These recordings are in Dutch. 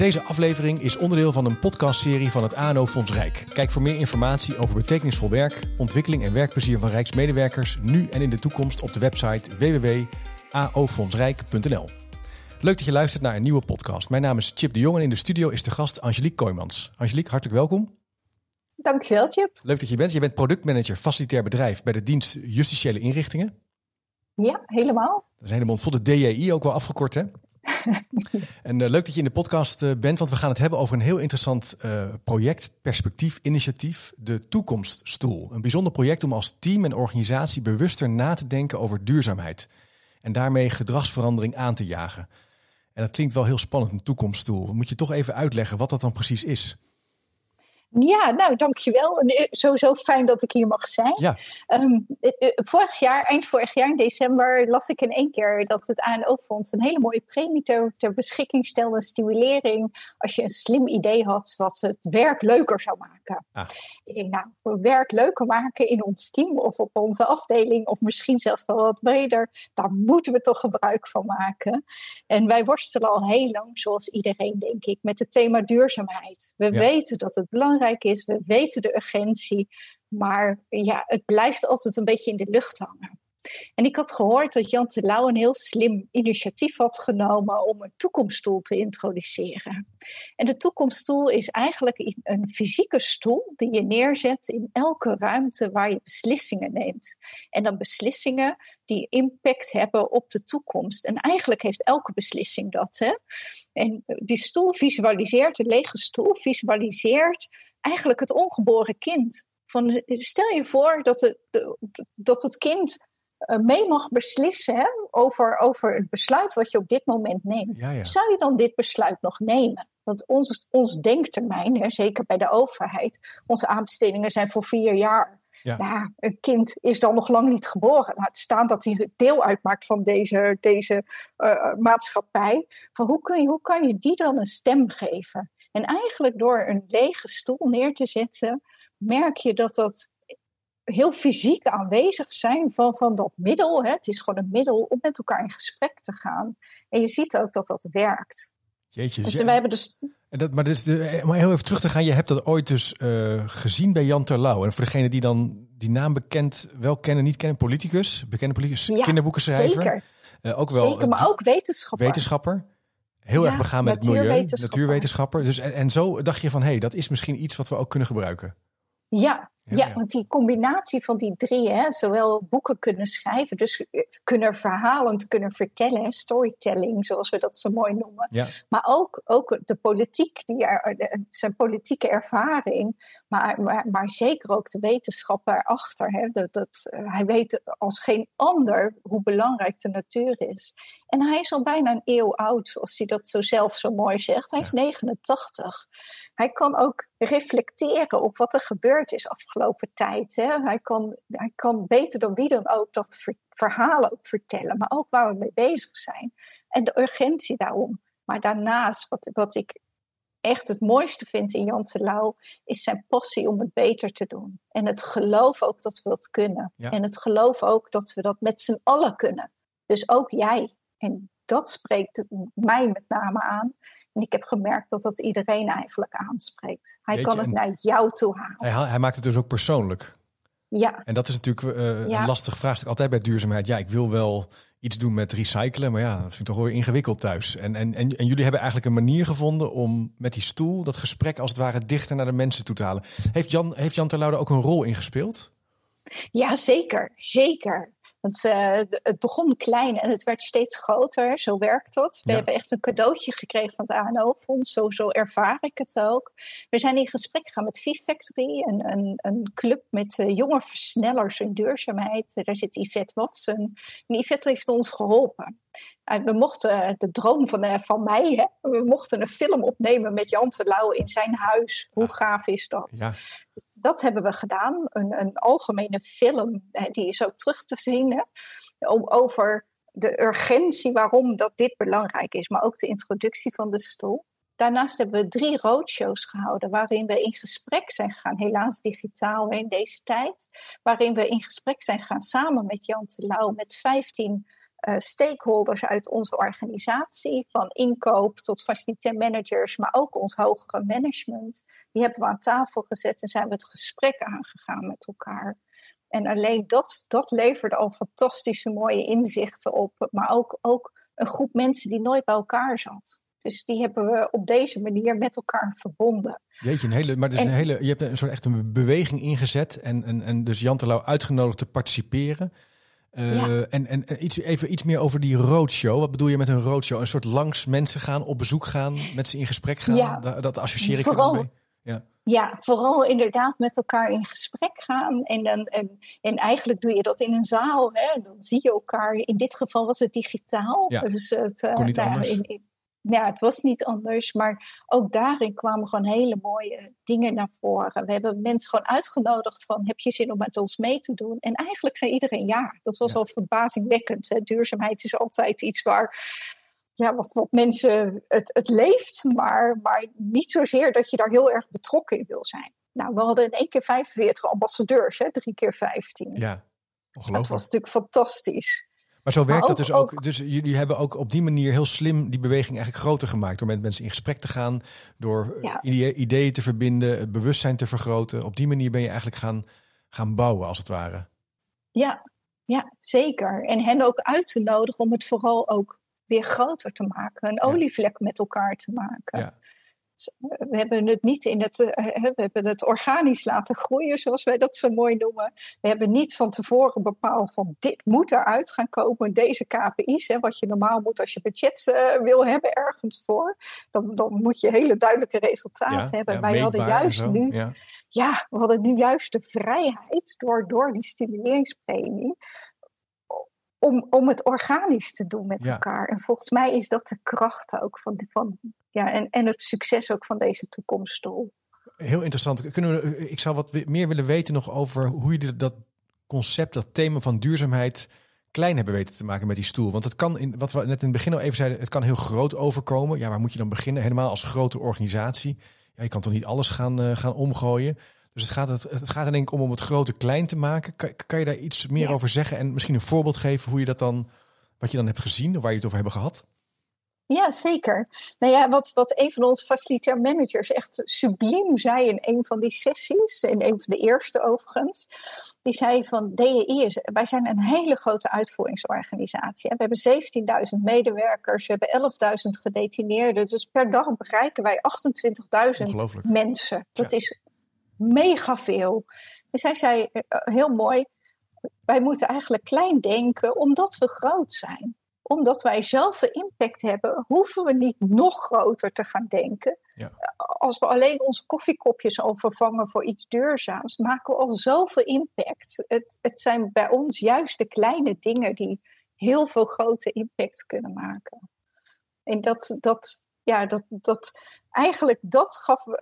Deze aflevering is onderdeel van een podcastserie van het ANO Fonds Rijk. Kijk voor meer informatie over betekenisvol werk, ontwikkeling en werkplezier van Rijksmedewerkers nu en in de toekomst op de website www.aofondsrijk.nl. Leuk dat je luistert naar een nieuwe podcast. Mijn naam is Chip de Jong en in de studio is de gast Angelique Kooijmans. Angelique, hartelijk welkom. Dankjewel, Chip. Leuk dat je bent. Je bent productmanager facilitair bedrijf bij de dienst Justitiële Inrichtingen. Ja, helemaal. Dat is helemaal voor de DJI ook wel afgekort, hè? en uh, leuk dat je in de podcast uh, bent, want we gaan het hebben over een heel interessant uh, project, perspectief, initiatief, de Toekomststoel. Een bijzonder project om als team en organisatie bewuster na te denken over duurzaamheid en daarmee gedragsverandering aan te jagen. En dat klinkt wel heel spannend, een toekomststoel. Moet je toch even uitleggen wat dat dan precies is? Ja, nou, dankjewel. En sowieso fijn dat ik hier mag zijn. Ja. Um, vorig jaar, eind vorig jaar in december, las ik in één keer dat het ANO-fonds een hele mooie premie ter, ter beschikking stelde, een stimulering, als je een slim idee had wat het werk leuker zou maken. Ah. Ik denk, nou, werk leuker maken in ons team of op onze afdeling, of misschien zelfs wel wat breder, daar moeten we toch gebruik van maken. En wij worstelen al heel lang, zoals iedereen, denk ik, met het thema duurzaamheid. We Ja. weten dat het belangrijk is. We weten de urgentie. Maar ja, het blijft altijd een beetje in de lucht hangen. En ik had gehoord dat Jan Terlouw een heel slim initiatief had genomen om een toekomststoel te introduceren. En de toekomststoel is eigenlijk een fysieke stoel die je neerzet in elke ruimte waar je beslissingen neemt. En dan beslissingen die impact hebben op de toekomst. En eigenlijk heeft elke beslissing dat. Hè? En die stoel visualiseert, de lege stoel visualiseert eigenlijk het ongeboren kind. Van, stel je voor dat het, dat het kind uh, mee mag beslissen hè, over, over het besluit wat je op dit moment neemt. Ja, ja. Zou je dan dit besluit nog nemen? Want ons, ons denktermijn, hè, zeker bij de overheid, onze aanbestedingen zijn voor vier jaar. Ja. Ja, een kind is dan nog lang niet geboren. Laat staan dat hij deel uitmaakt van deze, deze uh, maatschappij. Van hoe, kun je, hoe kan je die dan een stem geven? En eigenlijk door een lege stoel neer te zetten, merk je dat dat heel fysiek aanwezig zijn van, van dat middel. Hè. Het is gewoon een middel om met elkaar in gesprek te gaan. En je ziet ook dat dat werkt. Jeetje, dus ja. wij hebben dus. En dat, maar dus de, om heel even terug te gaan, je hebt dat ooit dus uh, gezien bij Jan Terlouw. En voor degene die dan die naam bekend wel kennen, niet kennen, politicus, bekende politicus, ja, kinderboekenschrijver. Zeker. Uh, ook wel, zeker, maar ook wetenschapper. Wetenschapper. Heel ja, erg begaan met het milieu, natuurwetenschapper. Dus, en, en zo dacht je van, hé, hey, dat is misschien iets wat we ook kunnen gebruiken. Ja, ja, ja, want die combinatie van die drie, hè, zowel boeken kunnen schrijven, dus kunnen verhalend kunnen vertellen, storytelling, zoals we dat zo mooi noemen. Ja. Maar ook, ook de politiek, die er, de, zijn politieke ervaring, maar, maar, maar zeker ook de wetenschap erachter. Hè, dat, dat, hij weet als geen ander hoe belangrijk de natuur is. En hij is al bijna een eeuw oud, zoals hij dat zo zelf zo mooi zegt. Hij is 89. Hij kan ook reflecteren op wat er gebeurd is afgelopen tijd. Hè. Hij, kan, hij kan beter dan wie dan ook dat ver, verhalen ook vertellen, maar ook waar we mee bezig zijn. En de urgentie daarom. Maar daarnaast, wat, wat ik echt het mooiste vind in Jan Terlouw, is zijn passie om het beter te doen. En het geloof ook dat we dat kunnen. Ja. En het geloof ook dat we dat met z'n allen kunnen. Dus ook jij. En dat spreekt mij met name aan. En ik heb gemerkt dat dat iedereen eigenlijk aanspreekt. Hij Weet kan je, het naar jou toe halen. Hij, hij maakt het dus ook persoonlijk. Ja, En dat is natuurlijk Ja. een lastig vraagstuk altijd bij duurzaamheid. Ja, ik wil wel iets doen met recyclen, maar ja, dat vind ik toch wel weer ingewikkeld thuis. En, en, en, en jullie hebben eigenlijk een manier gevonden om met die stoel dat gesprek als het ware dichter naar de mensen toe te halen. Heeft Jan, heeft Jan Terlouw er ook een rol in gespeeld? ja zeker. Zeker. Want eh, het begon klein en het werd steeds groter. Zo werkt dat. We Ja. hebben echt een cadeautje gekregen van het ANO-fonds. Zo, zo ervaar ik het ook. We zijn in gesprek gegaan met V-Factory, een, een, een club met eh, jonge versnellers in duurzaamheid. Daar zit Yvette Watson. En Yvette heeft ons geholpen. Eh, we mochten, de droom van, van mij, hè, we mochten een film opnemen met Jan Terlouw in zijn huis. Hoe Ah. gaaf is dat? Ja, dat hebben we gedaan. Een, een algemene film, eh, die is ook terug te zien. Hè, over de urgentie waarom dat dit belangrijk is. Maar ook de introductie van de stoel. Daarnaast hebben we drie roadshows gehouden. Waarin we in gesprek zijn gegaan. Helaas digitaal in deze tijd. Waarin we in gesprek zijn gegaan samen met Jan Terlouw. Met 15 uh, stakeholders uit onze organisatie, van inkoop tot facilitair managers, maar ook ons hogere management, die hebben we aan tafel gezet en zijn we het gesprek aangegaan met elkaar. En alleen dat, dat leverde al fantastische mooie inzichten op, maar ook, ook een groep mensen die nooit bij elkaar zat. Dus die hebben we op deze manier met elkaar verbonden. Jeetje, een hele, maar is een hele, je hebt een soort echt een beweging ingezet en, en, en dus Jan Terlouw uitgenodigd te participeren. Uh, en, en iets, even iets meer over die roadshow. Wat bedoel je met een roadshow? Een soort langs mensen gaan, op bezoek gaan, met ze in gesprek gaan? Ja, dat, dat associeer ik vooral, mee. Ja. ja, vooral inderdaad met elkaar in gesprek gaan. En, dan, en, en eigenlijk doe je dat in een zaal. Hè? Dan zie je elkaar. In dit geval was het digitaal. Ja, dus het, uh, kon niet nou, anders. In, ja, het was niet anders. Maar ook daarin kwamen gewoon hele mooie dingen naar voren. We hebben mensen gewoon uitgenodigd van, heb je zin om met ons mee te doen? En eigenlijk zei iedereen ja. Dat was al verbazingwekkend. Hè? Duurzaamheid is altijd iets waar ja, wat, wat mensen het, het leeft, maar, maar niet zozeer dat je daar heel erg betrokken in wil zijn. Nou, we hadden in één keer 45 ambassadeurs, hè, drie keer 15. Ja, ongelooflijk. Dat was natuurlijk fantastisch. Maar zo werkt het dus ook, Dus jullie hebben ook op die manier heel slim die beweging eigenlijk groter gemaakt. Door met mensen in gesprek te gaan, door ideeën te verbinden, het bewustzijn te vergroten. Op die manier ben je eigenlijk gaan, gaan bouwen, als het ware. Ja, ja, zeker. En hen ook uit te nodigen om het vooral ook weer groter te maken. Een olievlek met elkaar te maken. Ja we hebben het niet in het, eh, we hebben het organisch laten groeien, zoals wij dat zo mooi noemen. We hebben niet van tevoren bepaald van dit moet eruit gaan komen, deze KPI's, hè, wat je normaal moet als je budget uh, wil hebben ergens voor. Dan, dan moet je hele duidelijke resultaten hebben. Ja, Wij hadden juist nu, ja. ja. we hadden nu juist de vrijheid door, door die stimuleringspremie om, om het organisch te doen met elkaar. En volgens mij is dat de kracht ook van, van ja, en, en het succes ook van deze toekomststoel. Heel interessant. Kunnen we, ik zou wat meer willen weten nog over hoe je dat concept, dat thema van duurzaamheid klein hebben weten te maken met die stoel. Want het kan, in, wat we net in het begin al even zeiden, het kan heel groot overkomen. Ja, waar moet je dan beginnen? Helemaal als grote organisatie. Ja, je kan toch niet alles gaan, uh, gaan omgooien. Dus het gaat, het, het gaat er denk ik om om het grote klein te maken. Kan, kan je daar iets meer over zeggen en misschien een voorbeeld geven hoe je dat dan, wat je dan hebt gezien of waar je het over hebben gehad? Ja, zeker. Nou ja, wat, wat een van onze facilitair managers echt subliem zei in een van die sessies, in een van de eerste overigens, die zei van DEI is, wij zijn een hele grote uitvoeringsorganisatie. We hebben 17.000 medewerkers, we hebben 11.000 gedetineerden, dus per dag bereiken wij 28.000 mensen. Dat is mega veel. En zij zei eh, heel mooi, wij moeten eigenlijk klein denken omdat we groot zijn omdat wij zelf een impact hebben, hoeven we niet nog groter te gaan denken. Ja. Als we alleen onze koffiekopjes al vervangen voor iets duurzaams, maken we al zoveel impact. Het, het zijn bij ons juist de kleine dingen die heel veel grote impact kunnen maken. En dat, dat, ja, dat, dat, eigenlijk dat gaf uh,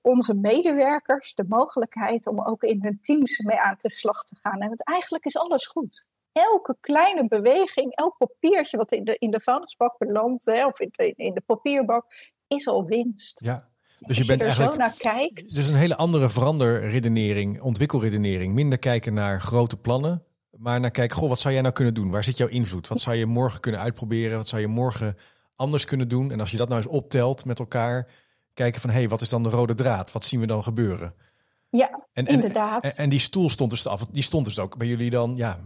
onze medewerkers de mogelijkheid om ook in hun teams mee aan de slag te gaan. En eigenlijk is alles goed elke kleine beweging, elk papiertje wat in de, in de vuilnisbak belandt, hè, of in de, in de papierbak, is al winst. Ja. Dus je, bent er eigenlijk. Zo naar kijkt. Dus een hele andere veranderredenering, ontwikkelredenering. Minder kijken naar grote plannen, maar naar kijken, goh, wat zou jij nou kunnen doen? Waar zit jouw invloed? Wat zou je morgen kunnen uitproberen? Wat zou je morgen anders kunnen doen? En als je dat nou eens optelt met elkaar, kijken van, hé, hey, wat is dan de rode draad? Wat zien we dan gebeuren? Ja, en, inderdaad. En, en, die stoel stond dus af, die stond dus ook bij jullie dan, ja,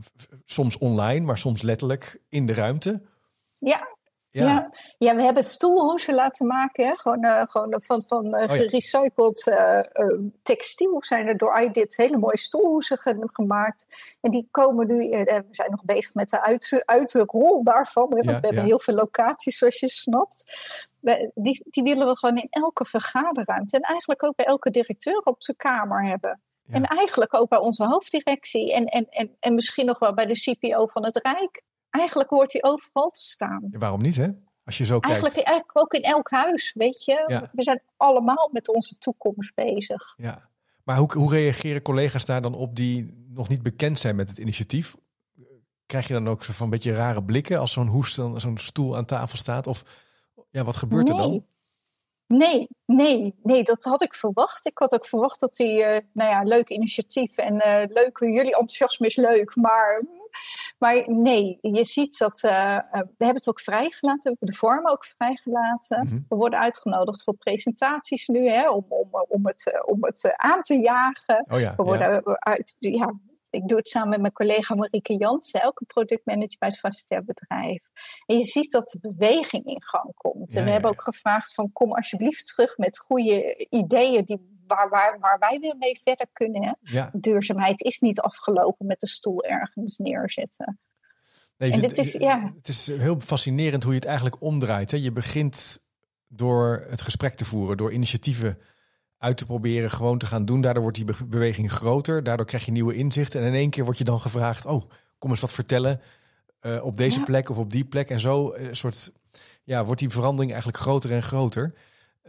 soms online, maar soms letterlijk in de ruimte. Ja, ja. ja. we hebben stoelhoezen laten maken. Hè? Gewoon, uh, gewoon van, van uh, gerecycled uh, textiel zijn er door iDit hele mooie stoelhoezen gemaakt. En die komen nu, we zijn nog bezig met de uit, uitrol daarvan. Hè? Want we hebben heel veel locaties, zoals je snapt. Die, die willen we gewoon in elke vergaderruimte. En eigenlijk ook bij elke directeur op zijn kamer hebben. En eigenlijk ook bij onze hoofddirectie. En, en, en, en misschien nog wel bij de CPO van het Rijk eigenlijk hoort hij overal te staan. Ja, waarom niet, hè? Als je zo kijkt. Eigenlijk ook in elk huis, weet je. We zijn allemaal met onze toekomst bezig. Ja, maar hoe, hoe reageren collega's daar dan op die nog niet bekend zijn met het initiatief? Krijg je dan ook van een beetje rare blikken als zo'n hoest, zo'n stoel aan tafel staat? Of ja, wat gebeurt er dan? Nee, nee, nee, dat had ik verwacht. Ik had ook verwacht dat die, uh, nou ja, leuk initiatief en uh, leuk, jullie enthousiasme is leuk, maar Maar nee, je ziet dat we hebben het ook vrijgelaten. We hebben de vorm ook vrijgelaten. Mhm. We worden uitgenodigd voor presentaties nu hè, om, om, om het, om het aan te jagen. Oh ja, we worden uit, ja, ik doe het samen met mijn collega Marieke Jansen, ook een productmanager bij het bedrijf. En je ziet dat de beweging in gang komt. en we hebben ook gevraagd van kom alsjeblieft terug met goede ideeën die, waar, waar, waar wij weer mee verder kunnen. Duurzaamheid is niet afgelopen met de stoel ergens neerzetten. Nee, en dit is, ja. het is heel fascinerend hoe je het eigenlijk omdraait. Hè? Je begint door het gesprek te voeren, door initiatieven uit te proberen, gewoon te gaan doen. Daardoor wordt die beweging groter. Daardoor krijg je nieuwe inzichten. En in één keer word je dan gevraagd: Oh, kom eens wat vertellen. Uh, op deze plek of op die plek. En zo uh, soort, ja, wordt die verandering eigenlijk groter en groter.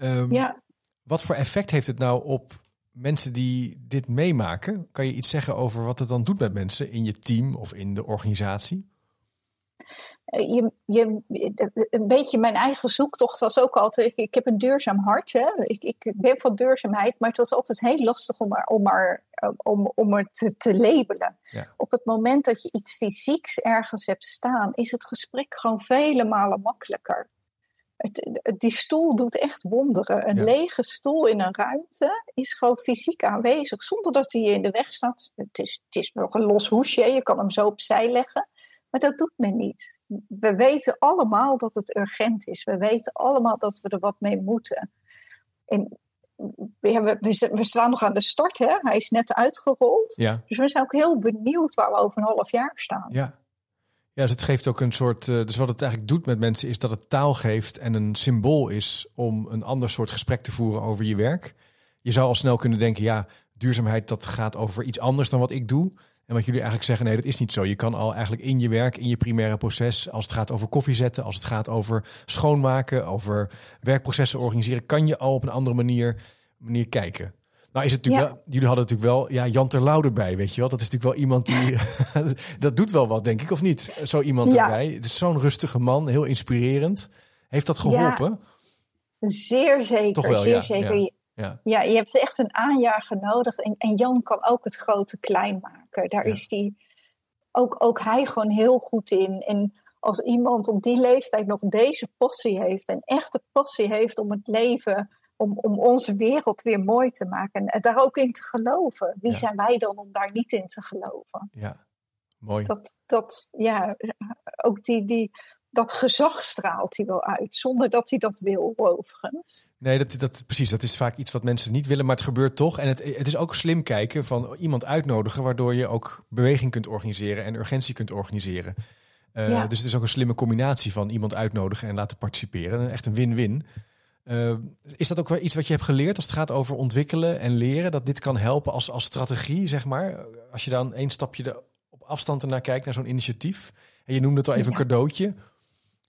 Um, ja. Wat voor effect heeft het nou op mensen die dit meemaken? Kan je iets zeggen over wat het dan doet met mensen in je team of in de organisatie? Eh, je, je, een beetje mijn eigen zoektocht was ook altijd. Ik, heb een duurzaam hart. Hè? Ik, ik ben van duurzaamheid, maar het was altijd heel lastig om, er, om, er, om, om het te, te labelen. Op het moment dat je iets fysieks ergens hebt staan, is het gesprek gewoon vele malen makkelijker. Het, die stoel doet echt wonderen. Een lege stoel in een ruimte is gewoon fysiek aanwezig, zonder dat hij je in de weg staat. Het is, het is nog een los hoesje, je kan hem zo opzij leggen. Maar dat doet men niet. We weten allemaal dat het urgent is. We weten allemaal dat we er wat mee moeten. En we, we, staan nog aan de start, hè? hij is net uitgerold. Ja. Dus we zijn ook heel benieuwd waar we over een half jaar staan. Ja, ja dus het geeft ook een soort. Uh, dus wat het eigenlijk doet met mensen is dat het taal geeft en een symbool is om een ander soort gesprek te voeren over je werk. Je zou al snel kunnen denken, ja, duurzaamheid dat gaat over iets anders dan wat ik doe. En wat jullie eigenlijk zeggen, nee, dat is niet zo. Je kan al eigenlijk in je werk, in je primaire proces, als het gaat over koffie zetten, als het gaat over schoonmaken, over werkprocessen organiseren, kan je al op een andere manier, manier kijken. Nou is het natuurlijk wel, jullie hadden natuurlijk wel ja, Jan Terlouw erbij, weet je wel. Dat is natuurlijk wel iemand die, dat doet wel wat, denk ik, of niet? Zo iemand erbij. Het is zo'n rustige man, heel inspirerend. Heeft dat geholpen? Ja, zeer zeker, Toch wel, zeer zeker. Ja. ja, je hebt echt een aanjager nodig. En, en Jan kan ook het grote klein maken. Daar is die, ook, ook hij gewoon heel goed in. En als iemand op die leeftijd nog deze passie heeft, en echte passie heeft om het leven, om, om onze wereld weer mooi te maken. En daar ook in te geloven. Wie zijn wij dan om daar niet in te geloven? Ja, mooi. Dat, dat ja, ook die, die dat gezag straalt hij wel uit, zonder dat hij dat wil, overigens. Nee, dat, dat, precies. Dat is vaak iets wat mensen niet willen, maar het gebeurt toch. En het, het is ook slim kijken van iemand uitnodigen, waardoor je ook beweging kunt organiseren en urgentie kunt organiseren. Uh, Dus het is ook een slimme combinatie van iemand uitnodigen en laten participeren. Echt een win-win. Uh, is dat ook wel iets wat je hebt geleerd als het gaat over ontwikkelen en leren? Dat dit kan helpen als, als strategie, zeg maar? Als je dan één stapje de, op afstand ernaar kijkt, naar zo'n initiatief. En je noemde het al even een cadeautje.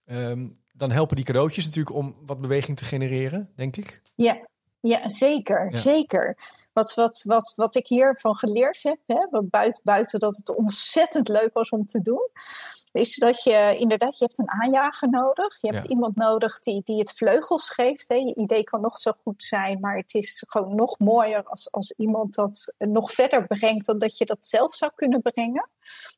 Um, dan helpen die cadeautjes natuurlijk om wat beweging te genereren, denk ik. Ja, ja zeker. zeker. Wat, wat, wat, wat ik hiervan geleerd heb, hè, buiten, buiten dat het ontzettend leuk was om te doen, is dat je inderdaad, je hebt een aanjager nodig. Je hebt iemand nodig die, die het vleugels geeft. Hè. Je idee kan nog zo goed zijn, maar het is gewoon nog mooier als, als iemand dat nog verder brengt dan dat je dat zelf zou kunnen brengen.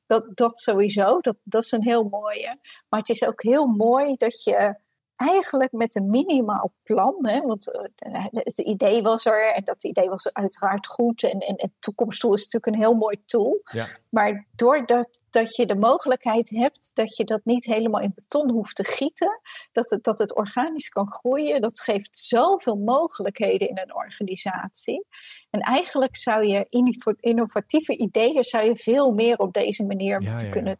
Dat, dat sowieso, dat, dat is een heel mooie. Maar het is ook heel mooi dat je eigenlijk met een minimaal plan, hè, want eh, het idee was er en dat idee was uiteraard goed en, en, en toekomsttool is natuurlijk een heel mooi tool. Ja. Maar doordat dat je de mogelijkheid hebt dat je dat niet helemaal in beton hoeft te gieten, dat het, dat het organisch kan groeien, dat geeft zoveel mogelijkheden in een organisatie. En eigenlijk zou je innovatieve ideeën zou je veel meer op deze manier moeten Kunnen,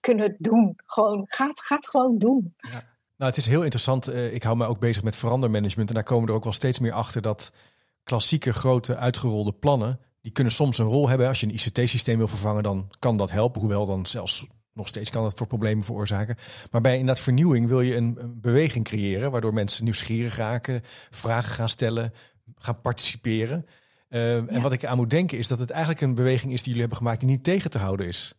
kunnen doen. Gewoon, gaat, gaat gewoon doen. Ja. Nou, het is heel interessant. Eh, ik hou me ook bezig met verandermanagement. En daar komen er ook wel steeds meer achter dat klassieke grote uitgerolde plannen, die kunnen soms een rol hebben. Als je een ICT-systeem wil vervangen, dan kan dat helpen. Hoewel dan zelfs nog steeds kan dat voor problemen veroorzaken. Maar bij inderdaad vernieuwing wil je een, een beweging creëren, waardoor mensen nieuwsgierig raken, vragen gaan stellen, gaan participeren. Uh, En wat ik aan moet denken is dat het eigenlijk een beweging is die jullie hebben gemaakt die niet tegen te houden is.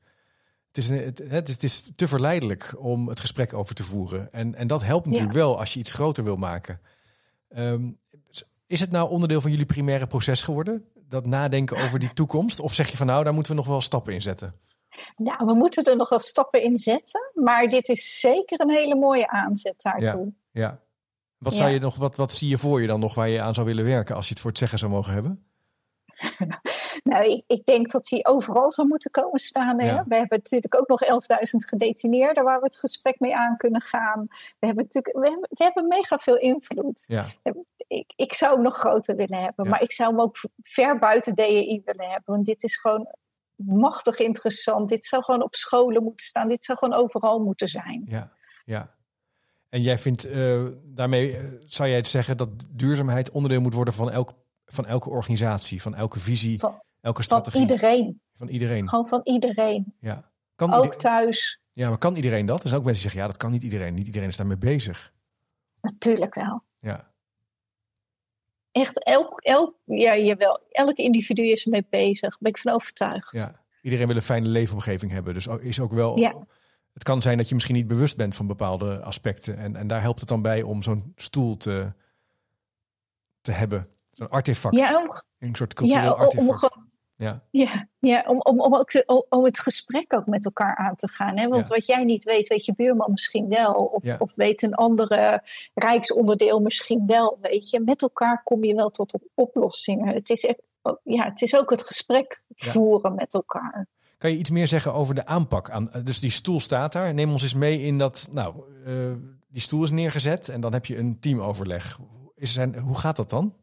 Het is, het, het, is te verleidelijk om het gesprek over te voeren. En, en dat helpt natuurlijk wel als je iets groter wil maken. Um, is het nou onderdeel van jullie primaire proces geworden? Dat nadenken over die toekomst? Of zeg je van nou, daar moeten we nog wel stappen in zetten? Nou, we moeten er nog wel stappen in zetten, maar dit is zeker een hele mooie aanzet daartoe. Ja, ja. Wat, zou je nog, wat, wat zie je voor je dan nog waar je aan zou willen werken als je het voor het zeggen zou mogen hebben? nou, ik, ik, denk dat hij overal zou moeten komen staan. Hè? We hebben natuurlijk ook nog 11.000 gedetineerden waar we het gesprek mee aan kunnen gaan. We hebben natuurlijk we hebben, we hebben mega veel invloed. Ja. Ik, ik zou hem nog groter willen hebben, maar ik zou hem ook ver buiten DEI willen hebben. Want dit is gewoon machtig interessant. Dit zou gewoon op scholen moeten staan. Dit zou gewoon overal moeten zijn. Ja, ja. En jij vindt, uh, daarmee uh, zou jij het zeggen dat duurzaamheid onderdeel moet worden van, elk, van elke organisatie, van elke visie, van, elke strategie? Van iedereen. Van iedereen. Gewoon van iedereen. Ja. Kan ook thuis. Ja, maar kan iedereen dat? Er zijn ook mensen die zeggen, ja, dat kan niet iedereen. Niet iedereen is daarmee bezig. Natuurlijk wel. Ja. Echt, elk, elk, ja, jawel, elk individu is ermee bezig. Daar ben ik van overtuigd. Ja. Iedereen wil een fijne leefomgeving hebben. Dus is ook wel... Ja. Het kan zijn dat je misschien niet bewust bent van bepaalde aspecten. En, en daar helpt het dan bij om zo'n stoel te, te hebben. Zo'n artefact. Ja, om, een soort cultureel ja, artefact. Om, ja, ja, ja om, om, om, ook om het gesprek ook met elkaar aan te gaan. Hè? Want wat jij niet weet, weet je buurman misschien wel. Of, of weet een andere rijksonderdeel misschien wel. Weet je, met elkaar kom je wel tot oplossingen. Het is, echt, ja, het is ook het gesprek voeren met elkaar. Kan je iets meer zeggen over de aanpak? Aan, dus die stoel staat daar. Neem ons eens mee in dat. Nou, uh, die stoel is neergezet en dan heb je een teamoverleg. Is er, hoe gaat dat dan?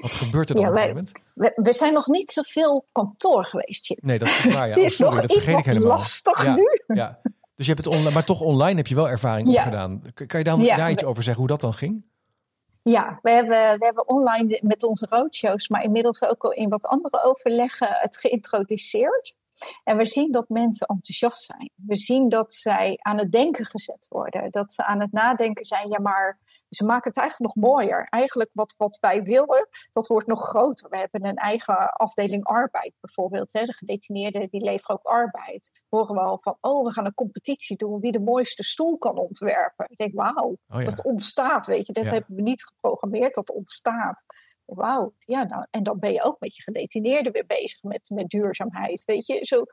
Wat gebeurt er dan ja, op een moment? We, we, zijn nog niet zoveel op kantoor geweest, Chip. Nee, dat is waar. Ja. het is oh, sorry, nog, dat vergeet ik helemaal. lastig ja, nu. Ja. Dus je hebt het online, maar toch online heb je wel ervaring ja. gedaan. Kan je daar, daar iets over zeggen hoe dat dan ging? Ja, we hebben, we hebben online met onze roadshows, maar inmiddels ook al in wat andere overleggen het geïntroduceerd. En we zien dat mensen enthousiast zijn. We zien dat zij aan het denken gezet worden. Dat ze aan het nadenken zijn, ja maar ze maken het eigenlijk nog mooier. Eigenlijk wat, wat wij willen, dat wordt nog groter. We hebben een eigen afdeling arbeid bijvoorbeeld. Hè. De gedetineerden die leveren ook arbeid. Horen we al van, oh we gaan een competitie doen wie de mooiste stoel kan ontwerpen. Ik denk, wauw, oh, dat ontstaat, weet je. Dat hebben we niet geprogrammeerd, dat ontstaat wauw, ja, nou, en dan ben je ook met je gedetineerden weer bezig met, met duurzaamheid. Weet je, zo,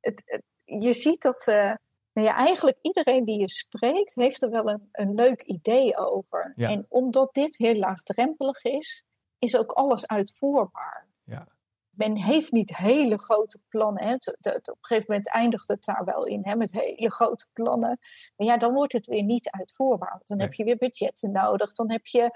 het, je ziet dat uh, nou ja, eigenlijk iedereen die je spreekt, heeft er wel een, een leuk idee over. En omdat dit heel laagdrempelig is, is ook alles uitvoerbaar. Ja. Men heeft niet hele grote plannen. Hè. op een gegeven moment eindigt het daar wel in, hè, met hele grote plannen. Maar ja, dan wordt het weer niet uitvoerbaar. Want dan heb je weer budgetten nodig. Dan heb je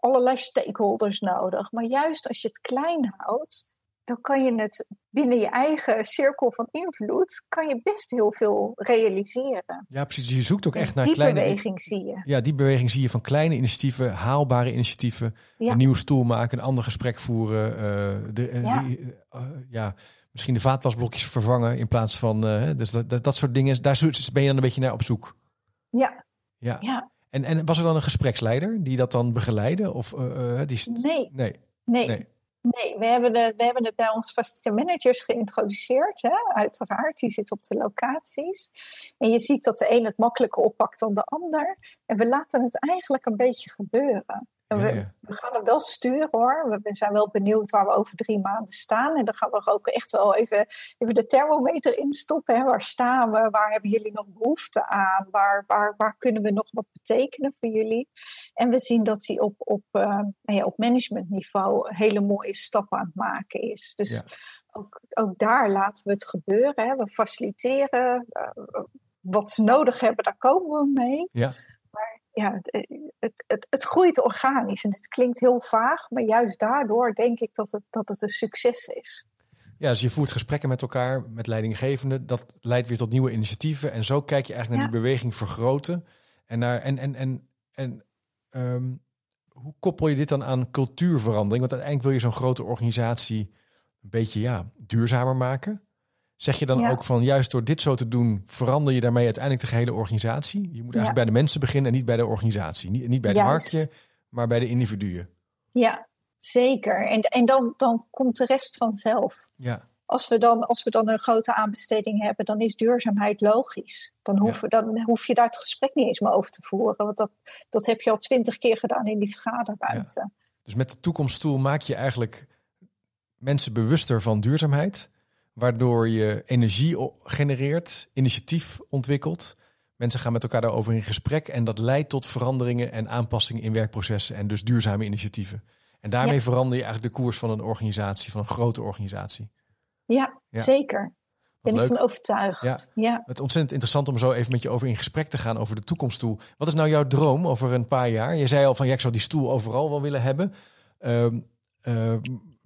allerlei stakeholders nodig. Maar juist als je het klein houdt, dan kan je het binnen je eigen cirkel van invloed, kan je best heel veel realiseren. Ja, precies. Je zoekt ook echt naar die kleine... Die beweging zie je. Ja, die beweging zie je van kleine initiatieven, haalbare initiatieven. Een nieuwe stoel maken, een ander gesprek voeren. Uh, de, uh, ja. Die, uh, ja. misschien de vaatwasblokjes vervangen in plaats van... dus dat, dat, dat, soort dingen, daar ben je dan een beetje naar op zoek. Ja. Ja. ja. En, en was er dan een gespreksleider die dat dan begeleidde? Of, die... nee. nee. Nee. Nee, we hebben, de, we hebben het bij ons vaste managers geïntroduceerd, hè? uiteraard. Die zit op de locaties. En je ziet dat de een het makkelijker oppakt dan de ander. En we laten het eigenlijk een beetje gebeuren we, we, gaan hem wel sturen hoor. We zijn wel benieuwd waar we over drie maanden staan. En dan gaan we ook echt wel even, even de thermometer instoppen. Hè. Waar staan we? Waar hebben jullie nog behoefte aan? Waar, waar, waar kunnen we nog wat betekenen voor jullie? En we zien dat hij op, op, uh, ja, op managementniveau hele mooie stappen aan het maken is. Dus ook, ook daar laten we het gebeuren. Hè. We faciliteren. Uh, wat ze nodig hebben, daar komen we mee. Ja ja, het, het, het, groeit organisch en het klinkt heel vaag, maar juist daardoor denk ik dat het, dat het een succes is. Ja, dus je voert gesprekken met elkaar, met leidinggevenden. Dat leidt weer tot nieuwe initiatieven. En zo kijk je eigenlijk naar die beweging vergroten. En, naar, en, en, en, en ehm, hoe koppel je dit dan aan cultuurverandering? Want uiteindelijk wil je zo'n grote organisatie een beetje ja, duurzamer maken. Zeg je dan ook van juist door dit zo te doen, verander je daarmee uiteindelijk de gehele organisatie? Je moet eigenlijk bij de mensen beginnen en niet bij de organisatie. Niet, niet bij het marktje, maar bij de individuen. Ja, zeker. En, en dan, dan komt de rest vanzelf. Ja. Als we, dan, als we dan een grote aanbesteding hebben, dan is duurzaamheid logisch. Dan hoef, dan hoef je daar het gesprek niet eens meer over te voeren. Want dat, dat heb je al twintig keer gedaan in die vergaderruimte. Dus met de toekomststoel maak je eigenlijk mensen bewuster van duurzaamheid waardoor je energie genereert, initiatief ontwikkelt. Mensen gaan met elkaar daarover in gesprek en dat leidt tot veranderingen en aanpassingen in werkprocessen en dus duurzame initiatieven. En daarmee verander je eigenlijk de koers van een organisatie, van een grote organisatie. Ja, zeker. Ben ik van overtuigd. Ja. ja. Het is ontzettend interessant om zo even met je over in gesprek te gaan over de toekomststoel. Wat is nou jouw droom over een paar jaar? Je zei al van ja, ik zou die stoel overal wel willen hebben. Uh,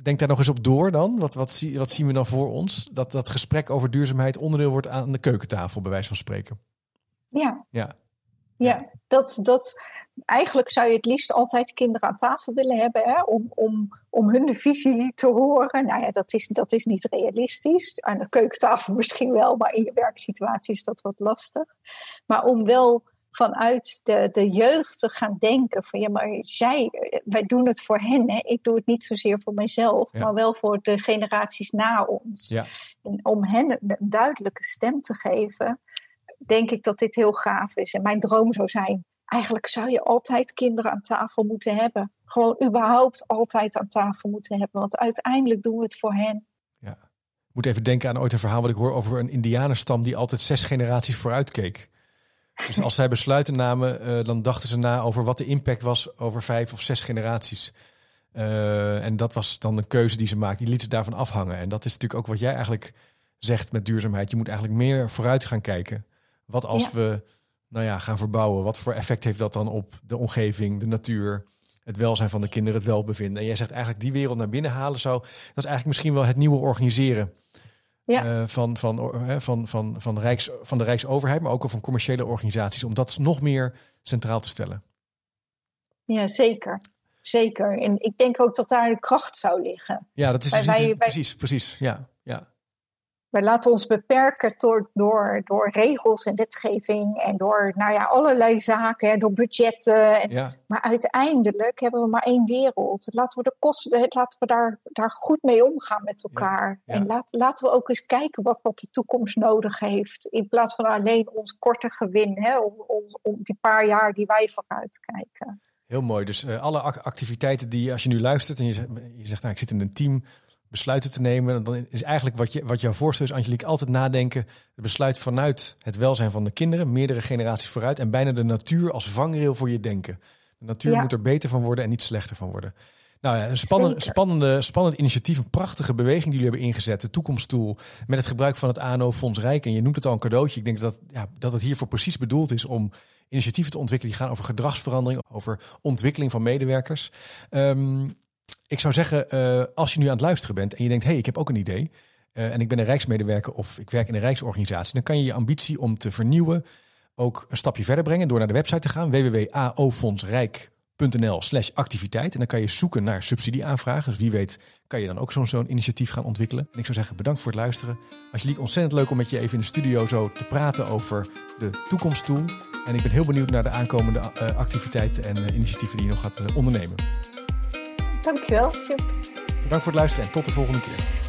denk daar nog eens op door dan. Wat, wat, zie, wat zien we dan voor ons? Dat dat gesprek over duurzaamheid onderdeel wordt aan de keukentafel, bij wijze van spreken. Ja. Ja. Ja, dat, dat, eigenlijk zou je het liefst altijd kinderen aan tafel willen hebben hè, om, om, om hun visie te horen. Nou ja, dat is, dat is niet realistisch. Aan de keukentafel misschien wel, maar in je werksituatie is dat wat lastig. Maar om wel vanuit de, de jeugd te gaan denken van ja, maar zij, wij doen het voor hen. Hè. Ik doe het niet zozeer voor mezelf, maar wel voor de generaties na ons. Ja. En om hen een duidelijke stem te geven, denk ik dat dit heel gaaf is. En mijn droom zou zijn, eigenlijk zou je altijd kinderen aan tafel moeten hebben. Gewoon überhaupt altijd aan tafel moeten hebben, want uiteindelijk doen we het voor hen. Ja. Ik moet even denken aan ooit een verhaal wat ik hoor over een indianenstam die altijd zes generaties vooruit keek. Dus als zij besluiten namen, uh, dan dachten ze na over wat de impact was over vijf of zes generaties. Uh, en dat was dan een keuze die ze maakten. Die lieten daarvan afhangen. En dat is natuurlijk ook wat jij eigenlijk zegt met duurzaamheid. Je moet eigenlijk meer vooruit gaan kijken. Wat als we nou ja, gaan verbouwen? Wat voor effect heeft dat dan op de omgeving, de natuur, het welzijn van de kinderen, het welbevinden? En jij zegt eigenlijk die wereld naar binnen halen zou. Dat is eigenlijk misschien wel het nieuwe organiseren ja. Uh, van, van, uh, van, van, van, Rijks, van de Rijksoverheid, maar ook al van commerciële organisaties, om dat nog meer centraal te stellen. Ja, zeker. Zeker. En ik denk ook dat daar de kracht zou liggen. Ja, dat is dus precies, precies. Ja, ja. Wij laten ons beperken door, door, door regels en wetgeving en door nou ja, allerlei zaken, door budgetten. En, Maar uiteindelijk hebben we maar één wereld. Laten we, de kosten, laten we daar, daar goed mee omgaan met elkaar. En laat, laten we ook eens kijken wat, wat de toekomst nodig heeft. In plaats van alleen ons korte gewin, hè, om, om, om die paar jaar die wij vooruit kijken. Heel mooi. Dus uh, alle activiteiten die, als je nu luistert en je zegt, je zegt nou, ik zit in een team besluiten te nemen. Dan is eigenlijk wat, je, wat jouw voorstel is, Angelique, altijd nadenken. Het besluit vanuit het welzijn van de kinderen, meerdere generaties vooruit. En bijna de natuur als vangrail voor je denken. De natuur moet er beter van worden en niet slechter van worden. Nou ja, een spannende, spannende, spannend initiatief, een prachtige beweging die jullie hebben ingezet. De toekomststoel met het gebruik van het ANO Fonds Rijk. En je noemt het al een cadeautje. Ik denk dat, ja, dat het hiervoor precies bedoeld is om initiatieven te ontwikkelen die gaan over gedragsverandering, over ontwikkeling van medewerkers. Um, ik zou zeggen, uh, als je nu aan het luisteren bent en je denkt, hé, hey, ik heb ook een idee. Uh, en ik ben een rijksmedewerker of ik werk in een rijksorganisatie. Dan kan je je ambitie om te vernieuwen ook een stapje verder brengen door naar de website te gaan. www.aofondsrijk.nl slash activiteit. En dan kan je zoeken naar subsidieaanvragen. Dus wie weet kan je dan ook zo'n zo'n initiatief gaan ontwikkelen. En ik zou zeggen, bedankt voor het luisteren. Angelique, ontzettend leuk om met je even in de studio zo te praten over de toekomsttool. En ik ben heel benieuwd naar de aankomende uh, activiteiten en initiatieven die je nog gaat ondernemen. Dankjewel, Chip. Bedankt voor het luisteren en tot de volgende keer.